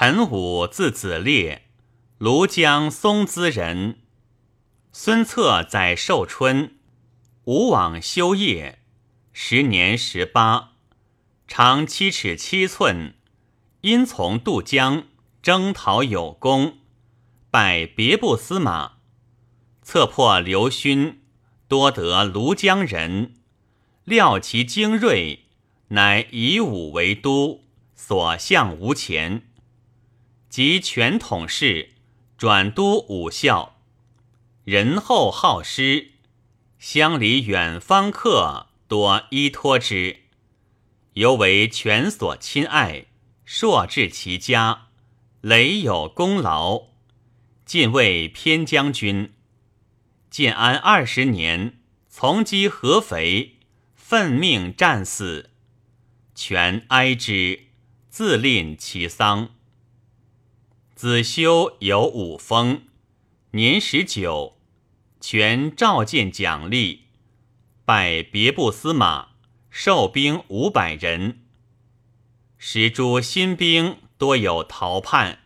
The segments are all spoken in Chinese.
陈武字子烈，庐江松滋人。孙策在寿春，吴往修业，时年十八，长七尺七寸，因从渡江，征讨有功，拜别部司马。策破刘勋，多得庐江人，料其精锐，乃以武为都，所向无前。及全统事，转都武校。仁厚好施，乡里远方客多依托之，尤为全所亲爱，硕至其家，累有功劳。晋为偏将军。建安二十年，从击合肥，奋命战死，全哀之，自吝其丧。子修有五封，年十九。全召见奖励，拜别部司马，授兵五百人。时诸新兵多有逃叛，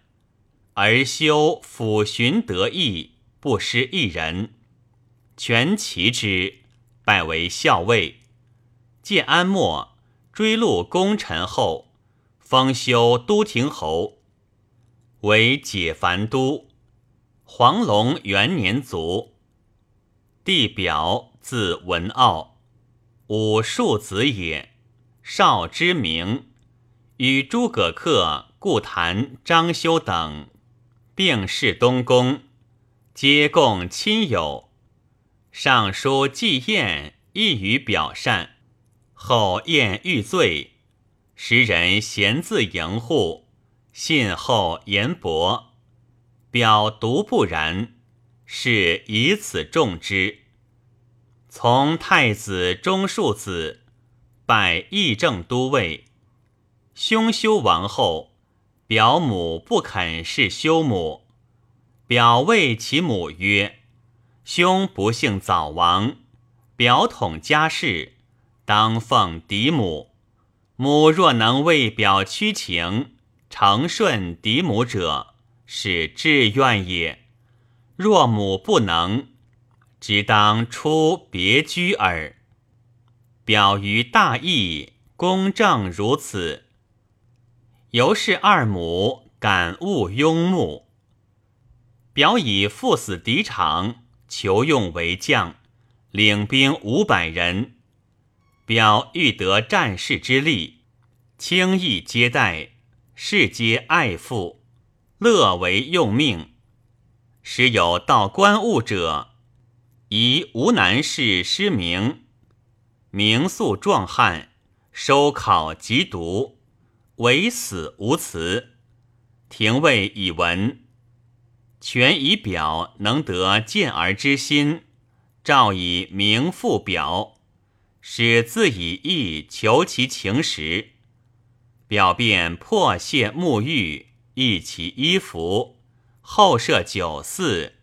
而修抚巡得意，不失一人。全齐之，拜为校尉。建安末，追录功臣后，封修都亭侯，为解樊都。黄龙元年卒。弟表字文傲，武庶子也，少之名。与诸葛恪、顾谭、张修等并侍东宫，皆共亲友。尚书季晏亦于表善。后宴欲醉，时人闲自迎护，信后言薄。表独不然。是以此重之。从太子中庶子，拜议政都尉。兄修亡后，表母不肯是修母。表谓其母曰：“兄不幸早亡，表统家事，当奉嫡母。母若能为表屈情，承顺嫡母者，是志愿也。”若母不能，只当出别居耳。表于大义，公正如此。由是二母感悟拥慕。表以父死敌场，求用为将，领兵五百人。表欲得战事之力，轻易接待，世皆爱附，乐为用命。时有道观物者，疑吴南氏失明，名素壮汉，收考极读，唯死无辞。廷尉以闻，权以表能得见儿之心，诏以名复表，使自以意求其情实。表便破谢沐浴，一其衣服。后设酒肆，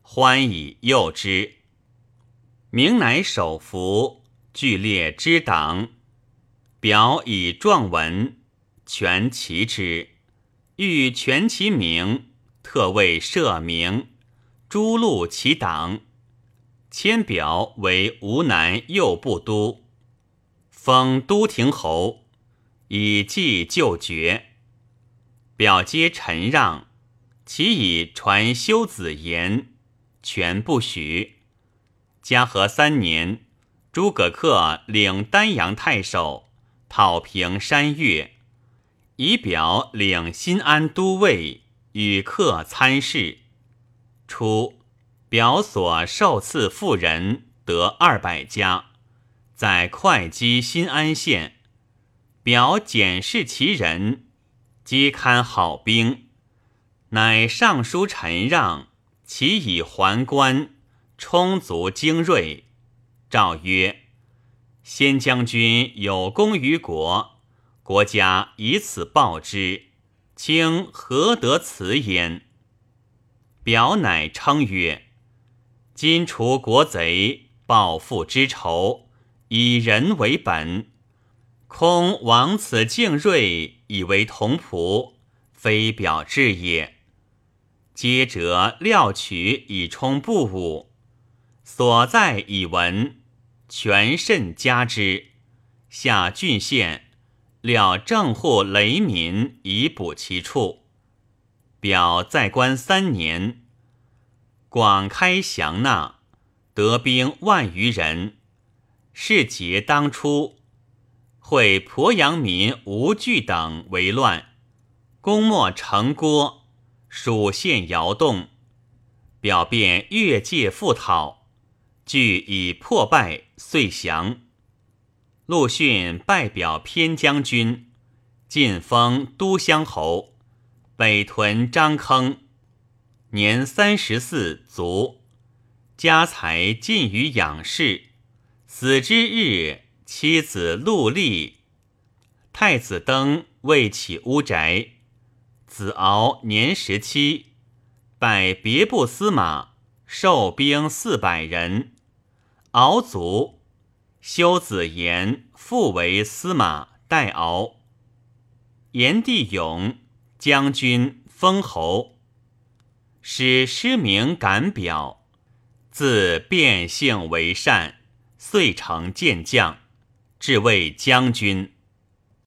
欢以诱之。名乃首服，俱列之党。表以状文，全其之。欲全其名，特为设名。诸录其党，迁表为吴南右部都，封都亭侯，以记旧爵。表皆陈让。其以传修子言，全不许。嘉禾三年，诸葛恪领丹阳太守，讨平山岳，以表领新安都尉，与客参事。初，表所受赐妇人得二百家，在会稽新安县。表检视其人，皆堪好兵。乃上书陈让，其以还官，充足精锐。诏曰：“先将军有功于国，国家以此报之，卿何得辞焉？”表乃称曰：“今除国贼，报父之仇，以人为本。空王此敬锐，以为同仆。”非表志也。皆者料取以充布武，所在以闻，全甚加之。下郡县料正户雷民以补其处。表在官三年，广开降纳，得兵万余人。是节当初，会鄱阳民吴惧等为乱，攻没城郭。蜀县摇动，表便越界复讨，据已破败，遂降。陆逊拜表偏将军，晋封都乡侯，北屯张坑，年三十四卒，家财尽于养士。死之日，妻子陆丽，太子登未起屋宅。子敖年十七，拜别部司马，授兵四百人。敖卒，修子言复为司马，代敖。炎帝勇将军封侯，使师名感表，自变性为善，遂成健将，至为将军。